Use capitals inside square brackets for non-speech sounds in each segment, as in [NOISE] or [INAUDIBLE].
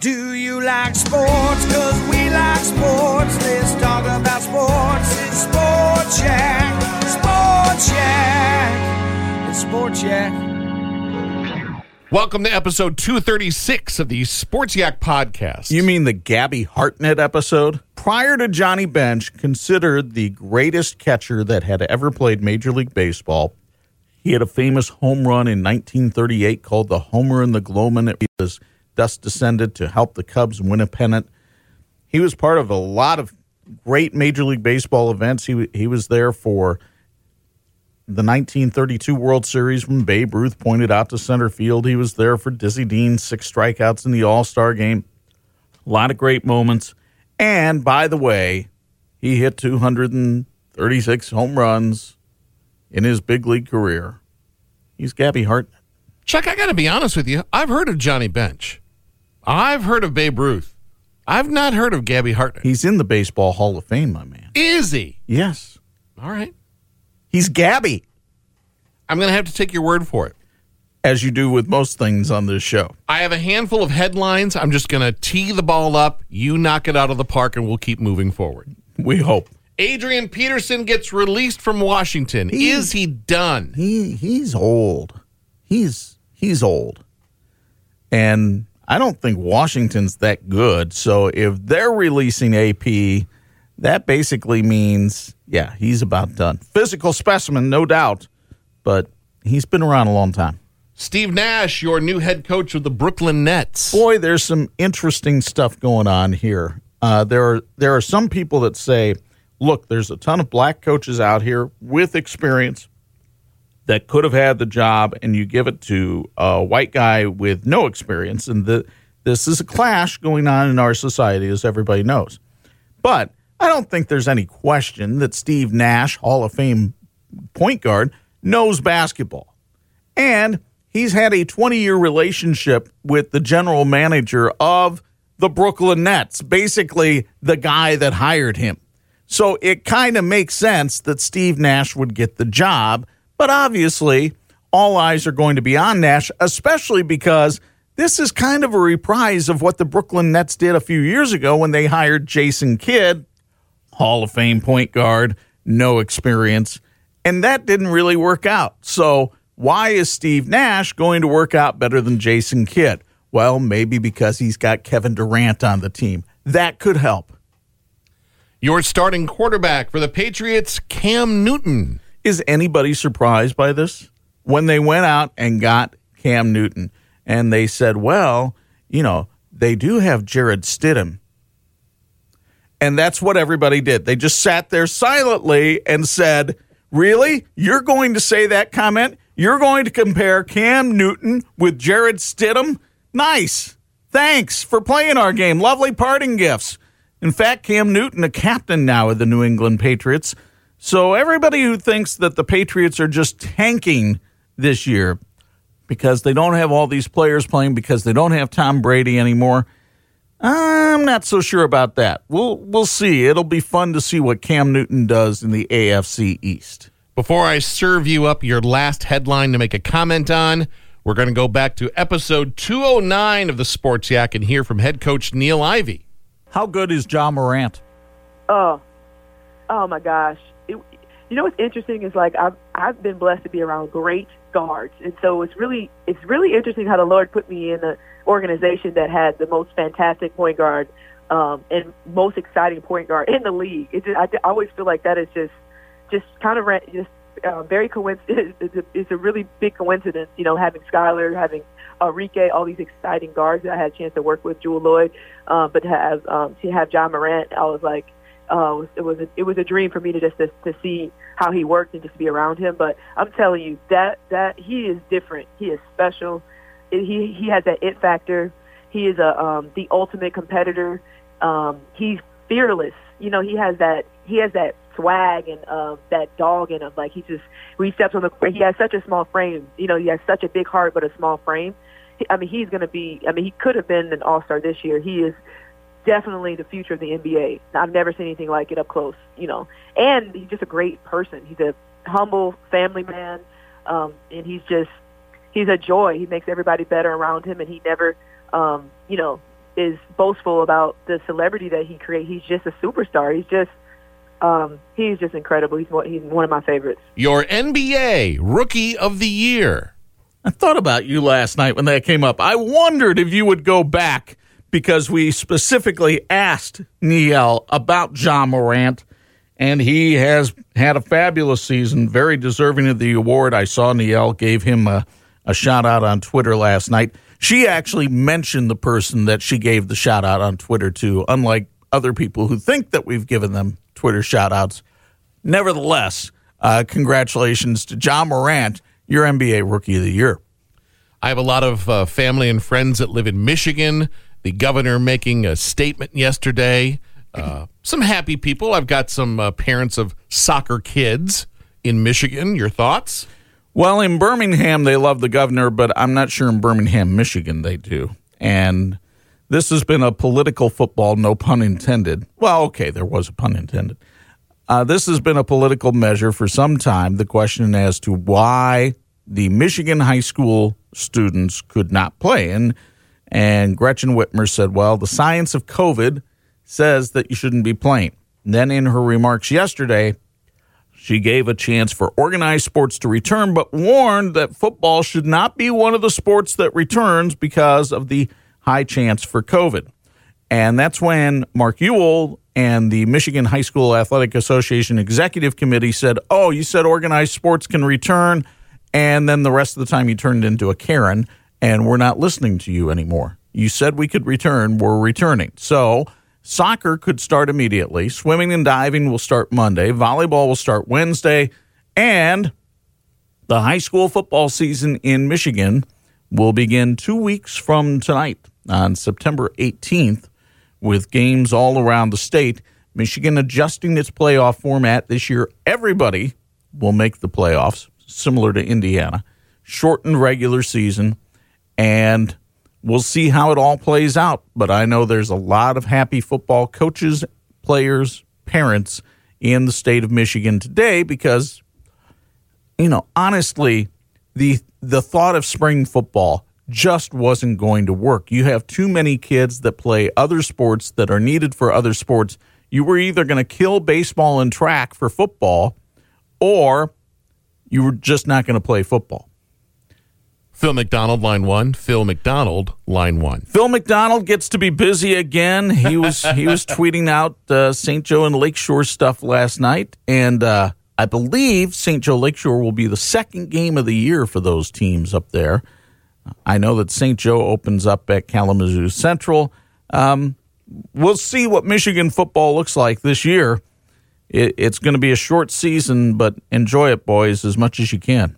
Do you like sports? Cause we like sports. Let's talk about sports. It's Sports Yak. Sports Yak. It's Sports Yak. Welcome to episode 236 of the Sports Yak podcast. You mean the Gabby Hartnett episode? Prior to Johnny Bench, considered the greatest catcher that had ever played Major League Baseball. He had a famous home run in 1938 called the Homer and the Gloamin'. It was thus descended to help the Cubs win a pennant. He was part of a lot of great Major League Baseball events. He he was there for the 1932 World Series when Babe Ruth pointed out to center field. He was there for Dizzy Dean's six strikeouts in the All Star game. A lot of great moments. And by the way, he hit 236 home runs in his big league career. He's Gabby Hart. Chuck, I got to be honest with you. I've heard of Johnny Bench. I've heard of Babe Ruth. I've not heard of Gabby Hartnett. He's in the Baseball Hall of Fame, my man. Is he? Yes. All right. He's Gabby, I'm going to have to take your word for it. as you do with most things on this show. I have a handful of headlines. I'm just going to tee the ball up. You knock it out of the park, and we'll keep moving forward. We hope. Adrian Peterson gets released from Washington. He- Is he done? He he's old. He's he's old. And I don't think Washington's that good. So if they're releasing AP, that basically means yeah, he's about done. Physical specimen, no doubt, but he's been around a long time. Steve Nash, your new head coach of the Brooklyn Nets. boy, there's some interesting stuff going on here. Uh, there are there are some people that say, look, there's a ton of black coaches out here with experience that could have had the job, and you give it to a white guy with no experience, and the, this is a clash going on in our society, as everybody knows. But I don't think there's any question that Steve Nash, Hall of Fame point guard, knows basketball. And he's had a 20 year relationship with the general manager of the Brooklyn Nets, basically the guy that hired him. So it kind of makes sense that Steve Nash would get the job. But obviously, all eyes are going to be on Nash, especially because this is kind of a reprise of what the Brooklyn Nets did a few years ago when they hired Jason Kidd, Hall of Fame point guard, no experience. And that didn't really work out. So, why is Steve Nash going to work out better than Jason Kidd? Well, maybe because he's got Kevin Durant on the team. That could help. Your starting quarterback for the Patriots, Cam Newton. Is anybody surprised by this? When they went out and got Cam Newton and they said, well, you know, they do have Jarrett Stidham. And that's what everybody did. They just sat there silently and said, Really? You're going to say that comment? You're going to compare Cam Newton with Jarrett Stidham? Nice. Thanks for playing our game. Lovely parting gifts. In fact, Cam Newton, a captain now of the New England Patriots. So everybody who thinks that the Patriots are just tanking this year because they don't have all these players playing because they don't have Tom Brady anymore, I'm not so sure about that. We'll we'll see. It'll be fun to see what Cam Newton does in the AFC East. Before I serve you up your last headline to make a comment on, we're going to go back to episode 209 of the Sports Yak and hear from head coach Niele Ivey. How good is Ja Morant? Oh, oh my gosh! You know what's interesting is like I've I've been blessed to be around great guards, and so it's really it's really interesting how the Lord put me in the organization that had the most fantastic point guard um, and most exciting point guard in the league. It just, I, I always feel like that is just just kind of just uh, very coincidence. [LAUGHS] It's a, really big coincidence, you know, having Skylar, having Arike, all these exciting guards that I had a chance to work with, Jewell Loyd, uh, but to have um, to have Ja Morant, I was like, uh, it was a, it was a dream for me to just to, to see how he worked and just be around him. But I'm telling you that that he is different. He is special. He he has that it factor. He is a um, the ultimate competitor. Um, he's fearless. You know, he has that he has that swag and um, that dog in him. Like he just when he steps on the he has such a small frame. You know, he has such a big heart but a small frame. I mean, he's going to be. I mean, he could have been an All Star this year. He is definitely the future of the NBA. I've never seen anything like it up close. You know, and he's just a great person. He's a humble family man, um, and he's just he's a joy. He makes everybody better around him, and he never, um, you know, is boastful about the celebrity that he creates. He's just a superstar. He's just um, he's just incredible. He's one, he's one of my favorites. Your NBA Rookie of the Year. I thought about you last night when that came up. I wondered if you would go back because we specifically asked Niele about Ja Morant, and he has had a fabulous season, very deserving of the award. I saw Niele gave him a, a shout out on Twitter last night. She actually mentioned the person that she gave the shout out on Twitter to, unlike other people who think that we've given them Twitter shout outs. Nevertheless, uh, congratulations to Ja Morant, your NBA Rookie of the Year. I have a lot of uh, family and friends that live in Michigan. The governor making a statement yesterday. Uh, some happy people. I've got some uh, parents of soccer kids in Michigan. Your thoughts? Well, in Birmingham, they love the governor, but I'm not sure in Birmingham, Michigan, they do. And this has been a political football, no pun intended. Well, okay, there was a pun intended. Uh, this has been a political measure for some time. The question as to why the Michigan high school students could not play. And, and Gretchen Whitmer said, well, the science of COVID says that you shouldn't be playing. And then in her remarks yesterday, she gave a chance for organized sports to return, but warned that football should not be one of the sports that returns because of the high chance for COVID. And that's when Mark Uyl and the Michigan High School Athletic Association Executive Committee said, Oh, you said organized sports can return. And then the rest of the time you turned into a Karen, and we're not listening to you anymore. You said we could return, we're returning. So soccer could start immediately. Swimming and diving will start Monday. Volleyball will start Wednesday. And the high school football season in Michigan will begin two weeks from tonight on September 18th with games all around the state. Michigan adjusting its playoff format this year. Everybody will make the playoffs, similar to Indiana. Shortened regular season, and we'll see how it all plays out. But I know there's a lot of happy football coaches, players, parents in the state of Michigan today because, you know, honestly, the the thought of spring football just wasn't going to work. You have too many kids that play other sports that are needed for other sports. You were either going to kill baseball and track for football, or you were just not going to play football. Phil McDonald, line one. Phil McDonald, line one. Phil McDonald gets to be busy again. He was he was tweeting out uh, St. Joe and Lakeshore stuff last night, and uh, I believe St. Joe Lakeshore will be the second game of the year for those teams up there. I know that St. Joe opens up at Kalamazoo Central. Um, we'll see what Michigan football looks like this year. It, it's going to be a short season, but enjoy it, boys, as much as you can.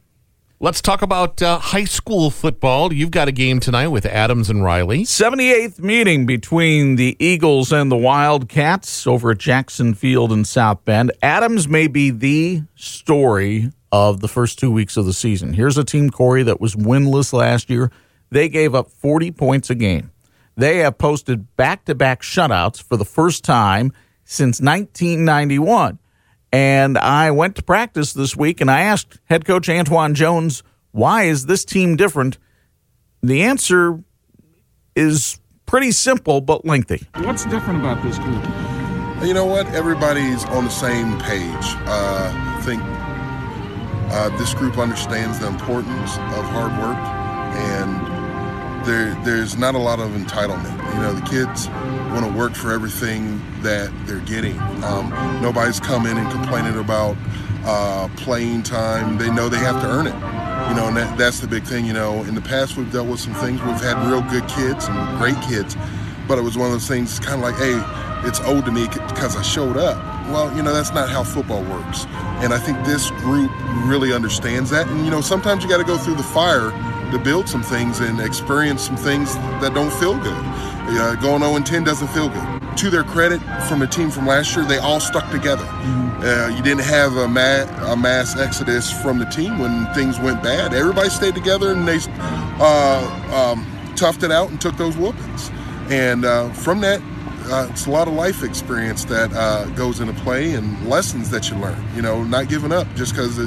Let's talk about uh, high school football. You've got a game tonight with Adams and Riley. 78th meeting between the Eagles and the Wildcats over at Jackson Field in South Bend. Adams may be the story of the first two weeks of the season. Here's a team, Corey, that was winless last year. They gave up 40 points a game. They have posted back to back shutouts for the first time since 1991. And I went to practice this week and I asked head coach Antoine Jones, why is this team different? The answer is pretty simple but lengthy. What's different about this group? You know what? Everybody's on the same page. Uh, I think uh, this group understands the importance of hard work, and there there's not a lot of entitlement. You know, the kids want to work for everything that they're getting. Um, nobody's coming and complaining about uh, playing time. They know they have to earn it. You know, and that, that's the big thing. You know, in the past we've dealt with some things. We've had real good kids and great kids, but it was one of those things. Kind of like, hey, it's owed to me because I showed up. Well, you know, that's not how football works. And I think this group really understands that. And, you know, sometimes you got to go through the fire to build some things and experience some things that don't feel good. Uh, going 0 10 doesn't feel good. To their credit, from a team from last year, they all stuck together. Uh, you didn't have a, ma- a, mass exodus from the team when things went bad. Everybody stayed together and they uh, um, toughed it out and took those whoopings. And uh, from that, uh, it's a lot of life experience that uh, goes into play and lessons that you learn. You know, not giving up just because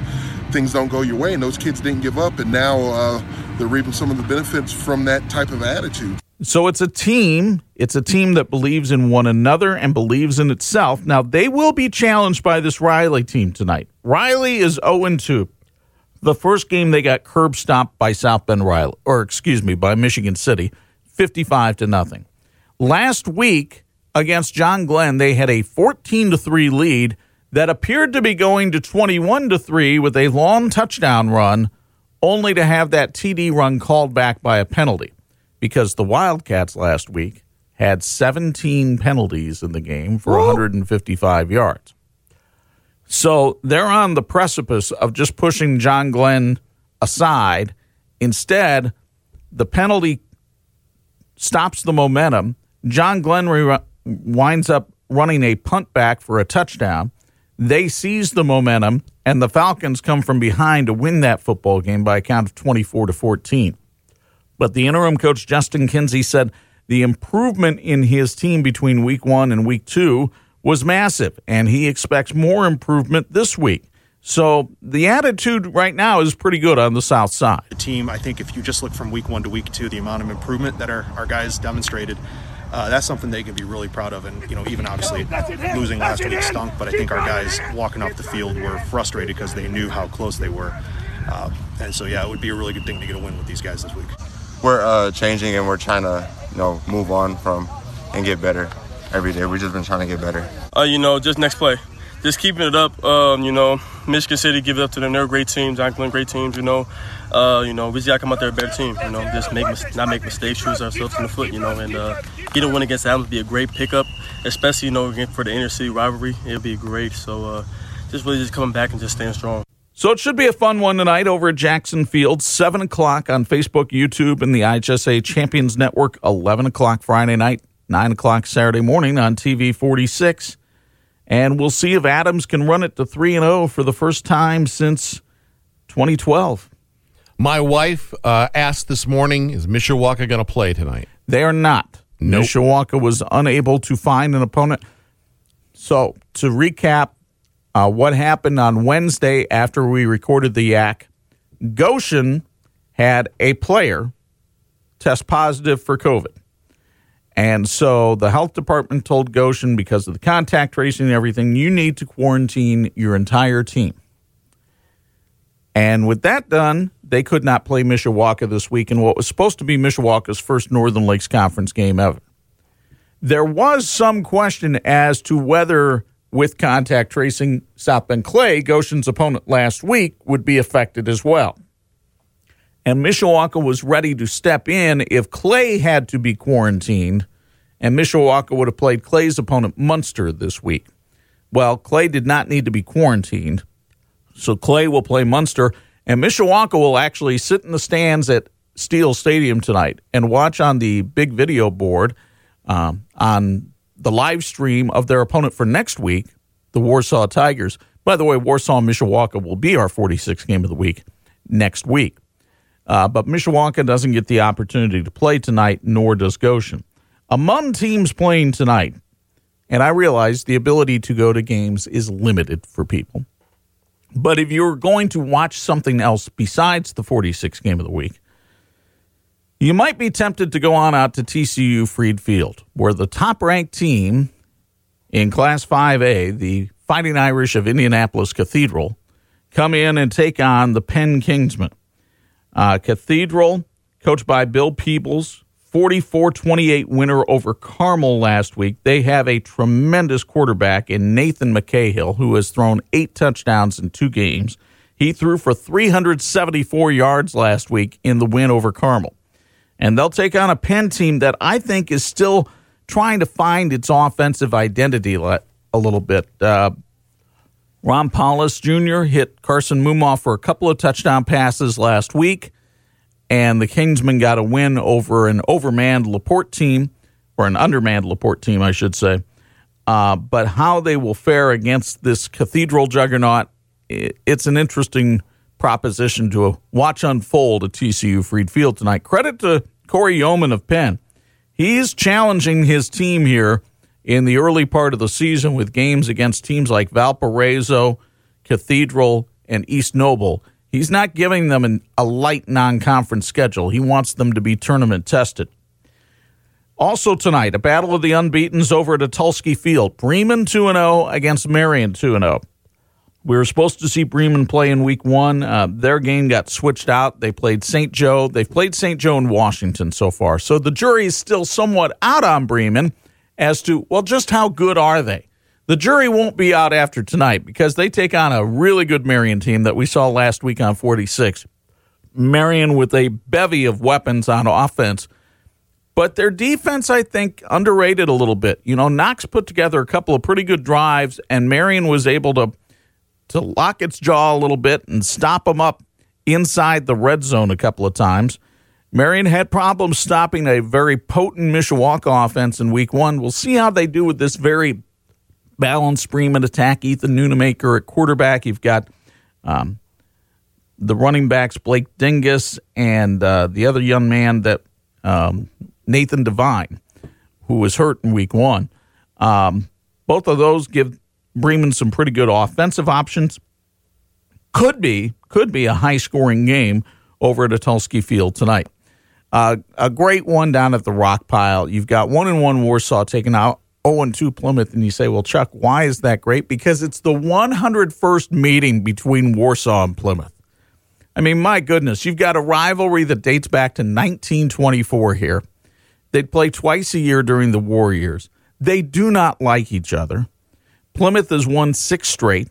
things don't go your way. And those kids didn't give up, and now uh, they're reaping some of the benefits from that type of attitude. So it's a team. It's a team that believes in one another and believes in itself. Now they will be challenged by this Riley team tonight. Riley is 0 2. The first game they got curb stomped by South Bend Riley, or excuse me, by Michigan City, 55 to nothing. Last week against John Glenn, they had a 14 to 3 lead that appeared to be going to 21 to 3 with a long touchdown run, only to have that TD run called back by a penalty because the Wildcats last week had 17 penalties in the game for 155 yards. So they're on the precipice of just pushing John Glenn aside. Instead, the penalty stops the momentum. John Glenn re- winds up running a punt back for a touchdown. They seize the momentum, and the Falcons come from behind to win that football game by a count of 24 to 14. But the interim coach, Justin Kinsey, said the improvement in his team between week one and week two was massive, and he expects more improvement this week. So the attitude right now is pretty good on the south side. The team, I think, if you just look from week one to week two, the amount of improvement that our, our guys demonstrated, uh, that's something they can be really proud of. And, you know, even obviously losing last week stunk, but I think our guys walking off the field were frustrated because they knew how close they were. Uh, and so, yeah, it would be a really good thing to get a win with these guys this week we're uh, changing and we're trying to you know move on from and get better every day. We've just been trying to get better. Uh, you know, just next play, just keeping it up. Um, you know, Michigan City give it up to them. They're great teams. John great teams. You know, uh, you know, we just gotta come out there a better team. You know, just make not make mistakes, shoot ourselves in the foot. You know, and uh, get a win against Adams would be a great pickup, especially you know for the inner city rivalry. It'd be great. So uh, just really just coming back and just staying strong. So it should be a fun one tonight over at Jackson Field, 7 o'clock on Facebook, YouTube, and the IHSA Champions Network, 11 o'clock Friday night, 9 o'clock Saturday morning on TV 46. And we'll see if Adams can run it to 3 and 0 for the first time since 2012. My wife uh, asked this morning, is Mishawaka going to play tonight? They are not. Nope. Mishawaka was unable to find an opponent. So to recap, uh, what happened on Wednesday after we recorded the yak. Goshen had a player test positive for COVID. And so the health department told Goshen, because of the contact tracing and everything, you need to quarantine your entire team. And with that done, they could not play Mishawaka this week in what was supposed to be Mishawaka's first Northern Lakes Conference game ever. There was some question as to whether with contact tracing, South Bend Clay, Goshen's opponent last week, would be affected as well. And Mishawaka was ready to step in if Clay had to be quarantined, and Mishawaka would have played Clay's opponent, Munster, this week. Well, Clay did not need to be quarantined, so Clay will play Munster, and Mishawaka will actually sit in the stands at Steele Stadium tonight and watch on the big video board um, on the live stream of their opponent for next week, the Warsaw Tigers. By the way, Warsaw Mishawaka will be our 46th game of the week next week. Uh, but Mishawaka doesn't get the opportunity to play tonight, nor does Goshen. Among teams playing tonight, and I realize the ability to go to games is limited for people. But if you're going to watch something else besides the 46th game of the week, you might be tempted to go on out to TCU Freed Field, where the top ranked team in Class 5A, the Fighting Irish of Indianapolis Cathedral, come in and take on the Penn Kingsmen. Uh, Cathedral coached by Bill Peebles, 44 28 winner over Carmel last week. They have a tremendous quarterback in Nathan McCahill, who has thrown eight touchdowns in two games. He threw for 374 yards last week in the win over Carmel. And they'll take on a Penn team that I think is still trying to find its offensive identity a little bit. Uh, Ron Paulus Jr. hit Carson Moomaw for a couple of touchdown passes last week, and the Kingsmen got a win over an overmanned Laporte team, or an undermanned Laporte team, I should say. Uh, but how they will fare against this cathedral juggernaut, it's an interesting proposition to watch unfold at TCU Freed Field tonight. Credit to Corey Yeoman of Penn. He's challenging his team here in the early part of the season with games against teams like Valparaiso, Cathedral, and East Noble. He's not giving them an, a light non conference schedule. He wants them to be tournament tested. Also tonight, a battle of the unbeatens over at Tulski Field. Bremen 2 0 against Marian 2 0. We were supposed to see Bremen play in week one. Uh, their game got switched out. They played St. Joe. They've played St. Joe and Washington so far. So the jury is still somewhat out on Bremen as to, well, just how good are they? The jury won't be out after tonight because they take on a really good Marian team that we saw last week on 46. Marian with a bevy of weapons on offense. But their defense, I think, underrated a little bit. You know, Knox put together a couple of pretty good drives, and Marian was able to to lock its jaw a little bit and stop them up inside the red zone a couple of times. Marian had problems stopping a very potent Mishawaka offense in week one. We'll see how they do with this very balanced Bremen attack. Ethan Nunemaker at quarterback. You've got um, the running backs, Blake Dingus, and uh, the other young man that um, Nathan Devine, who was hurt in week one. Um, both of those give Bremen some pretty good offensive options. Could be, could be a high scoring game over at Tulski Field tonight. Uh, a great one down at the rock pile. You've got one and one Warsaw taking out 0 and 2 Plymouth, and you say, well, Chuck, why is that great? Because it's the 101st meeting between Warsaw and Plymouth. I mean, my goodness, you've got a rivalry that dates back to 1924 here. They'd play twice a year during the war years. They do not like each other. Plymouth has won six straight.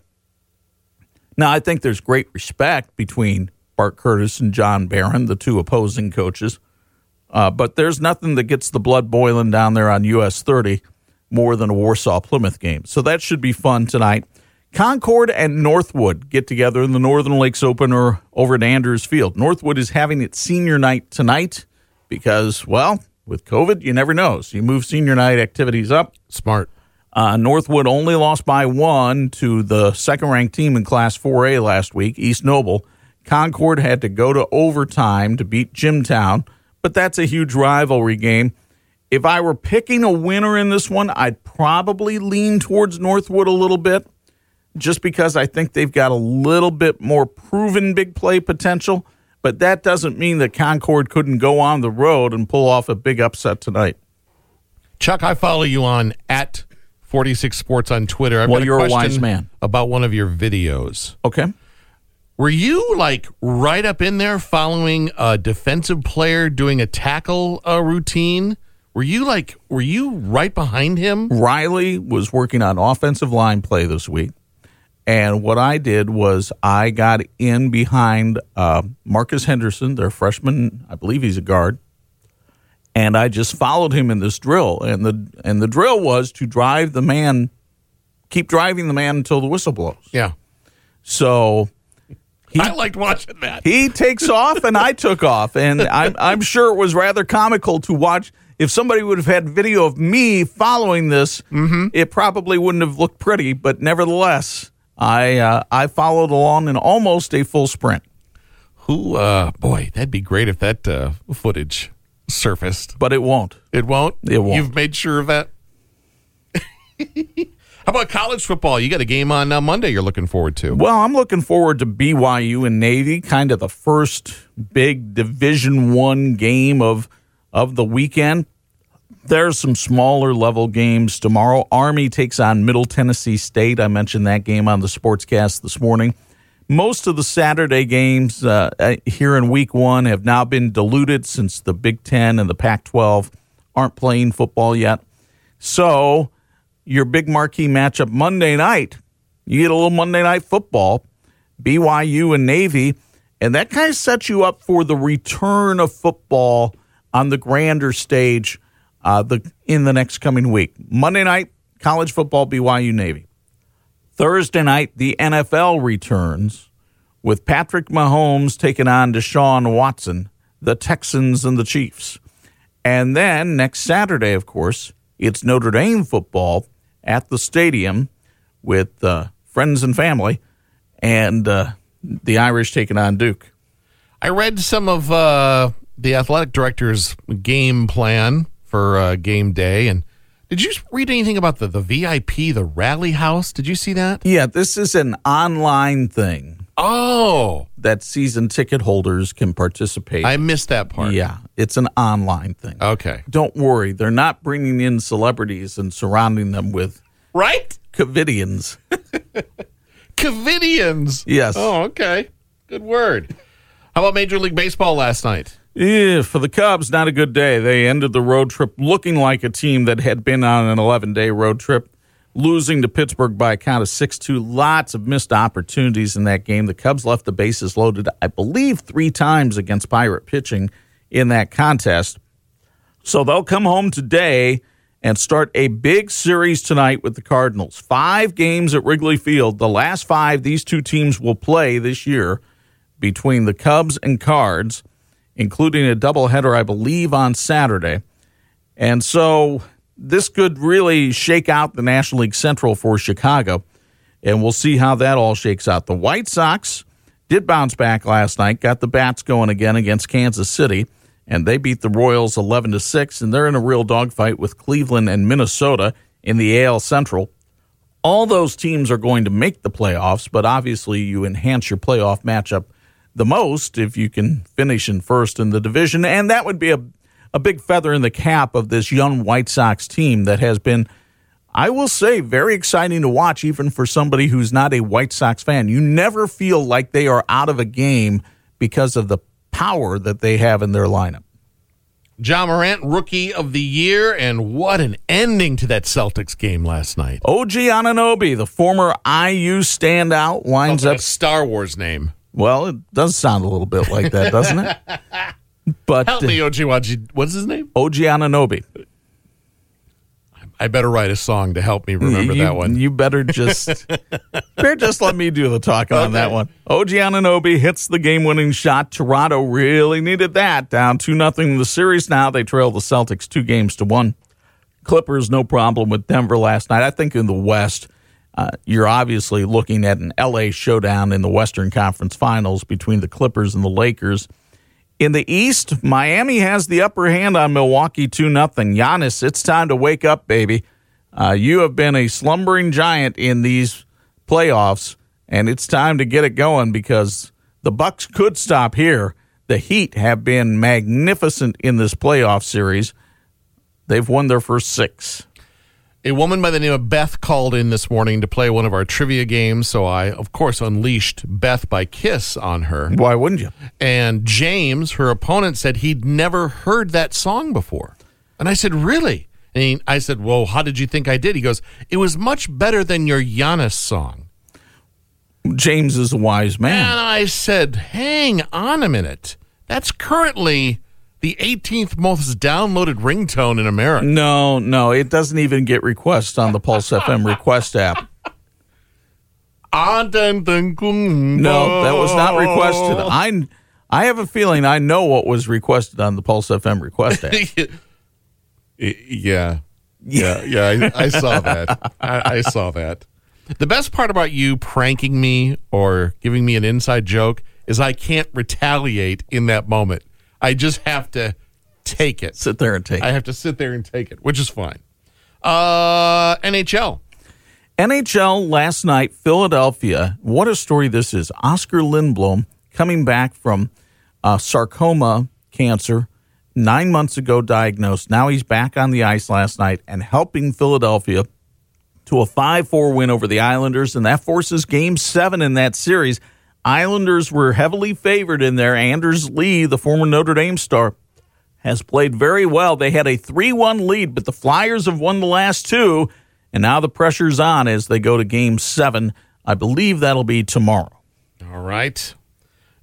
Now, I think there's great respect between Bart Curtis and John Barron, the two opposing coaches. Uh, but there's nothing that gets the blood boiling down there on US 30 more than a Warsaw Plymouth game. So that should be fun tonight. Concord and Northwood get together in the Northern Lakes opener over at Andrews Field. Northwood is having its senior night tonight because, well, with COVID, you never know. So you move senior night activities up. Smart. Uh, Northwood only lost by one to the second ranked team in Class 4A last week, East Noble. Concord had to go to overtime to beat Jimtown, but that's a huge rivalry game. If I were picking a winner in this one, I'd probably lean towards Northwood a little bit just because I think they've got a little bit more proven big play potential. But that doesn't mean that Concord couldn't go on the road and pull off a big upset tonight. Chuck, I follow you on at 46 Sports on Twitter. I've well, a you're a wise man. About one of your videos. Okay. Were you like right up in there following a defensive player doing a tackle uh, routine? Were you like, were you right behind him? Riley was working on offensive line play this week. And what I did was I got in behind uh, Marcus Henderson, their freshman, I believe he's a guard, and I just followed him in this drill. And the and the drill was to drive the man, keep driving the man until the whistle blows. Yeah. So he, I liked watching that. He takes off, and I took off, and [LAUGHS] I'm I'm sure it was rather comical to watch. If somebody would have had video of me following this, mm-hmm. it probably wouldn't have looked pretty. But nevertheless, I uh, I followed along in almost a full sprint. Who, uh, boy, that'd be great if that uh, footage surfaced. But it won't. It won't? It won't. You've made sure of that? [LAUGHS] How about college football? You got a game on uh, Monday you're looking forward to. Well, I'm looking forward to BYU and Navy, kind of the first big Division 1 game of of the weekend. There's some smaller level games tomorrow. Army takes on Middle Tennessee State. I mentioned that game on the Sportscast this morning. Most of the Saturday games uh, uh, here in week one have now been diluted since the Big Ten and the Pac 12 aren't playing football yet. So, your big marquee matchup Monday night, you get a little Monday night football, BYU and Navy, and that kind of sets you up for the return of football on the grander stage uh, the in the next coming week. Monday night, college football, BYU Navy. Thursday night, the NFL returns with Patrick Mahomes taking on Deshaun Watson, the Texans and the Chiefs. And then next Saturday, of course, it's Notre Dame football at the stadium with uh, friends and family, and uh, the Irish taking on Duke. I read some of uh, the athletic director's game plan for uh, game day, and did you read anything about the, the VIP, the Rally House? Did you see that? Yeah, this is an online thing Oh, that season ticket holders can participate. I missed that part. yeah, it's an online thing. Okay. Don't worry, they're not bringing in celebrities and surrounding them with Right? covidians. [LAUGHS] Covidians. Yes. Oh, okay. Good word. How about Major League Baseball last night? Yeah, for the Cubs, not a good day. They ended the road trip looking like a team that had been on an 11 day road trip, losing to Pittsburgh by a count of 6 2. Lots of missed opportunities in that game. The Cubs left the bases loaded, I believe, three times against Pirate pitching in that contest. So they'll come home today and start a big series tonight with the Cardinals. Five games at Wrigley Field. The last five these two teams will play this year between the Cubs and Cards, including a doubleheader, I believe, on Saturday. And so this could really shake out the National League Central for Chicago. And we'll see how that all shakes out. The White Sox did bounce back last night, got the bats going again against Kansas City, and they beat the Royals 11 to 6, and they're in a real dogfight with Cleveland and Minnesota in the AL Central. All those teams are going to make the playoffs, but obviously you enhance your playoff matchup the most if you can finish in first in the division, and that would be a a big feather in the cap of this young White Sox team that has been, I will say, very exciting to watch, even for somebody who's not a White Sox fan. You never feel like they are out of a game because of the power that they have in their lineup. Ja Morant, rookie of the year, and what an ending to that Celtics game last night. OG Anunoby, the former IU standout, winds up. a Star Wars name. Well, it does sound a little bit like that, doesn't it? [LAUGHS] But Help me, OG. Waji- What's his name? Oji Anunoby. I better write a song to help me remember you, that one. You better just [LAUGHS] better just let me do the talking on that one. OG Anunoby hits the game-winning shot. Toronto really needed that. Down two nothing in the series. Now they trail the Celtics two games to one. Clippers no problem with Denver last night. I think in the West, uh, you're obviously looking at an LA showdown in the Western Conference Finals between the Clippers and the Lakers. In the East, Miami has the upper hand on Milwaukee 2 0. Giannis, it's time to wake up, baby. Uh, you have been a slumbering giant in these playoffs, and it's time to get it going because the Bucks could stop here. The Heat have been magnificent in this playoff series. They've won their first six. A woman by the name of Beth called in this morning to play one of our trivia games, so I, of course, unleashed Beth by Kiss on her. Why wouldn't you? And James, her opponent, said he'd never heard that song before. And I said, Really? And he, I said, Well, how did you think I did? He goes, It was much better than your Giannis song. James is a wise man. And. I said, Hang on a minute. That's currently the 18th most downloaded ringtone in America. No, no, it doesn't even get requests on the Pulse FM request app. Ah, no, No, that was not requested. I I have a feeling I know what was requested on the Pulse FM request app. [LAUGHS] yeah. Yeah, yeah, I, I saw that. I, I saw that. The best part about you pranking me or giving me an inside joke is I can't retaliate in that moment. I just have to take it. Sit there and take. It. I have to sit there and take it, which is fine. Uh, NHL. NHL last night, Philadelphia. What a story this is. Oscar Lindblom coming back from uh, sarcoma cancer, nine months ago diagnosed. Now he's back on the ice last night and helping Philadelphia to a 5 4 win over the Islanders, and that forces game seven in that series. Islanders were heavily favored in there. Anders Lee, the former Notre Dame star, has played very well. They had a 3 1 lead, but the Flyers have won the last two, and now the pressure's on as they go to game seven. I believe that'll be tomorrow. All right.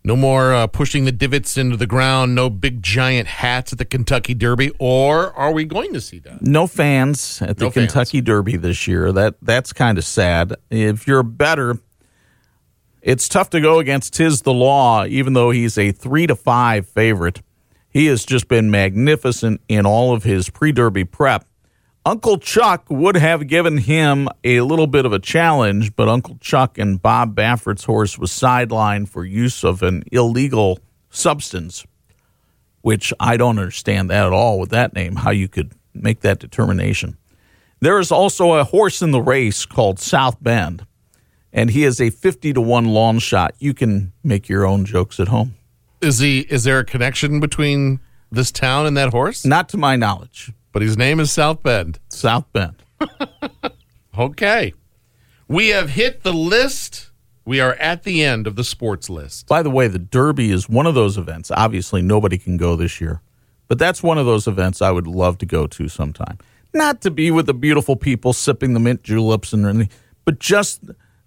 No more uh, pushing the divots into the ground. No big giant hats at the Kentucky Derby. Or are we going to see that? No fans at the No fans. Kentucky Derby this year. That that's kind of sad. If you're better, it's tough to go against Tiz the Law, even though he's a three to five favorite. He has just been magnificent in all of his pre-Derby prep. Uncle Chuck would have given him a little bit of a challenge, but Uncle Chuck and Bob Baffert's horse was sidelined for use of an illegal substance which I don't understand that at all with that name, how you could make that determination. There is also a horse in the race called South Bend, and he is a 50 to 1 long shot. You can make your own jokes at home. Is he? Is there a connection between this town and that horse? Not to my knowledge. But his name is South Bend. South Bend. [LAUGHS] Okay. We have hit the list. We are at the end of the sports list. By the way, the Derby is one of those events. Obviously, nobody can go this year, but that's one of those events I would love to go to sometime. Not to be with the beautiful people sipping the mint juleps and but just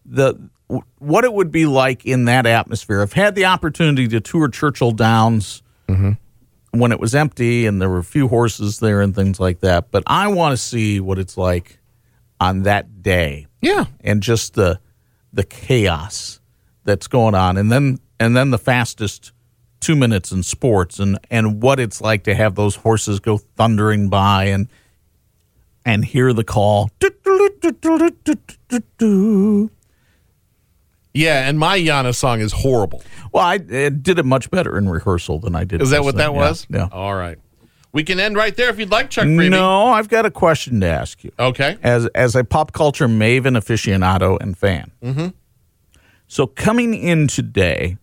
the what it would be like in that atmosphere. I've had the opportunity to tour Churchill Downs mm-hmm. when it was empty and there were a few horses there and things like that. But I want to see what it's like on that day Yeah. and just the the chaos that's going on and then and then the fastest two minutes in sports and and what it's like to have those horses go thundering by and and hear the call Yeah, and my Yana song is horrible. well i did it much better in rehearsal than i did Is that what that Yeah, was? yeah, All right. We can end right there if you'd like, Chuck Freeby. no i've got a question to ask you Okay. as as a pop culture maven aficionado and fan. Mm-hmm. So coming in today,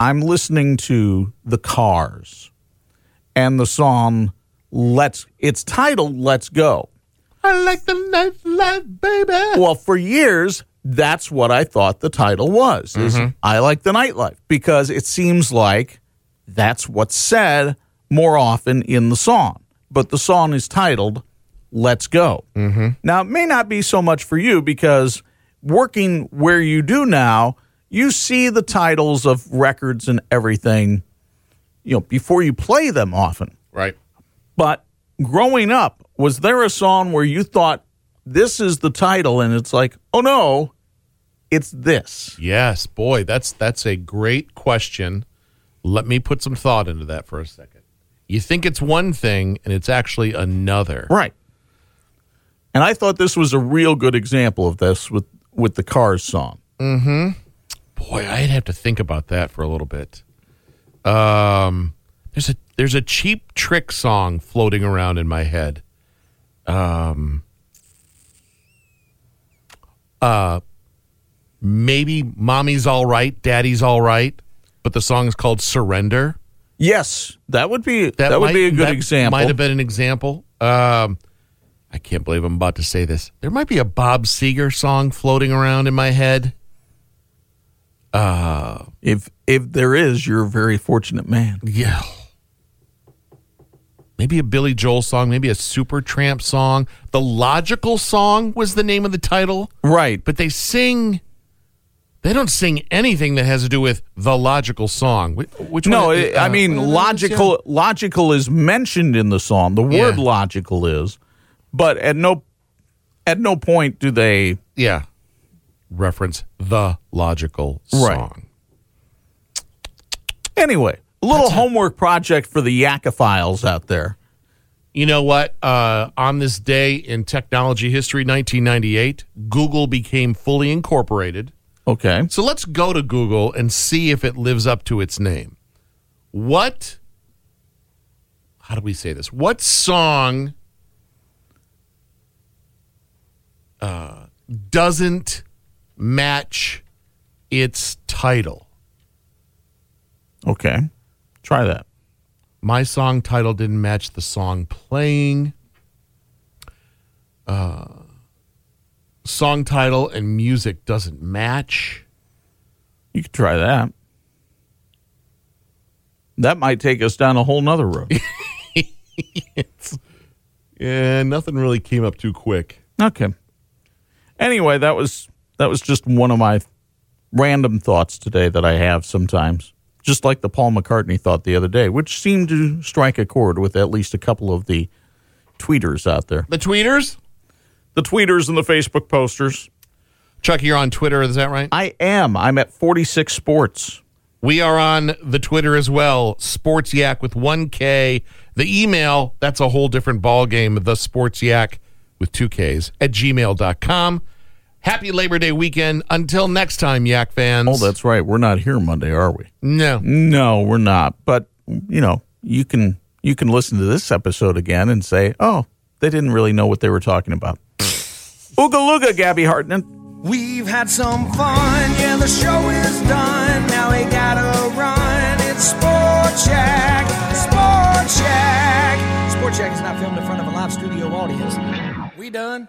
I'm listening to the Cars and the song "Let's." It's titled "Let's Go." I like the nightlife, baby. Well, for years, that's what I thought the title was. Is I like the nightlife because it seems like that's what's said more often in the song. But the song is titled "Let's Go." Mm-hmm. Now, it may not be so much for you because working where you do now, you see the titles of records and everything, you know, before you play them often. Right. But growing up, was there a song where you thought this is the title and it's like, oh no, it's this? Yes, boy, that's that's a great question. Let me put some thought into that for a second. You think it's one thing and it's actually another. Right. And I thought this was a real good example of this with, with the Cars song. Mm-hmm. Boy, I'd have to think about that for a little bit. Um, there's a there's a cheap trick song floating around in my head. Um, uh, maybe "Mommy's All Right, Daddy's All Right," but the song's called "Surrender." Yes, that would be that, would might- be a good that example. Might have been an example. Um, I can't believe I'm about to say this. There might be a Bob Seger song floating around in my head. If if there is, you're a very fortunate man. Yeah. Maybe a Billy Joel song, maybe a Super Tramp song. The Logical Song was the name of the title, Right. but they sing. They don't sing anything that has to do with the logical song. Which, No, it, I uh, mean uh, logical. Logical is mentioned in the song. The word Yeah. logical is, but at no at no point do they. Yeah. Reference the logical Right. song. Anyway, a little homework project for the Yakophiles out there. You know what? Uh, on this day in technology history, 1998, Google became fully incorporated. Okay. So let's go to Google and see if it lives up to its name. What, how do we say this? What song uh, doesn't match its title? Okay. Try that. My song title didn't match the song playing. Uh, song title and music doesn't match. You could try that. That might take us down a whole nother road. [LAUGHS] It's- yeah, nothing really came up too quick. okay. Anyway, that was that was just one of my random thoughts today that I have sometimes. Just like the Paul McCartney thought the other day, which seemed to strike a chord with at least a couple of the tweeters out there. The tweeters? The tweeters and the Facebook posters. Chuck, you're on Twitter, is that right? I am. I'm at 46 Sports. We are on the Twitter as well, Sports Yak with 1K. The email, that's a whole different ballgame, the Sports Yak with two Ks at gmail.com. Happy Labor Day weekend. Until next time, Yak fans. Oh, that's right. We're not here Monday, are we? No. No, we're not. But you know, you can you can listen to this episode again and say, "Oh, they didn't really know what they were talking about." Ooga Gabby Hartnett. We've had some fun, yeah, the show is done. Now we gotta run. It's Sport Check, Sport Check. Sport Check is not filmed in front of a live studio audience. We done?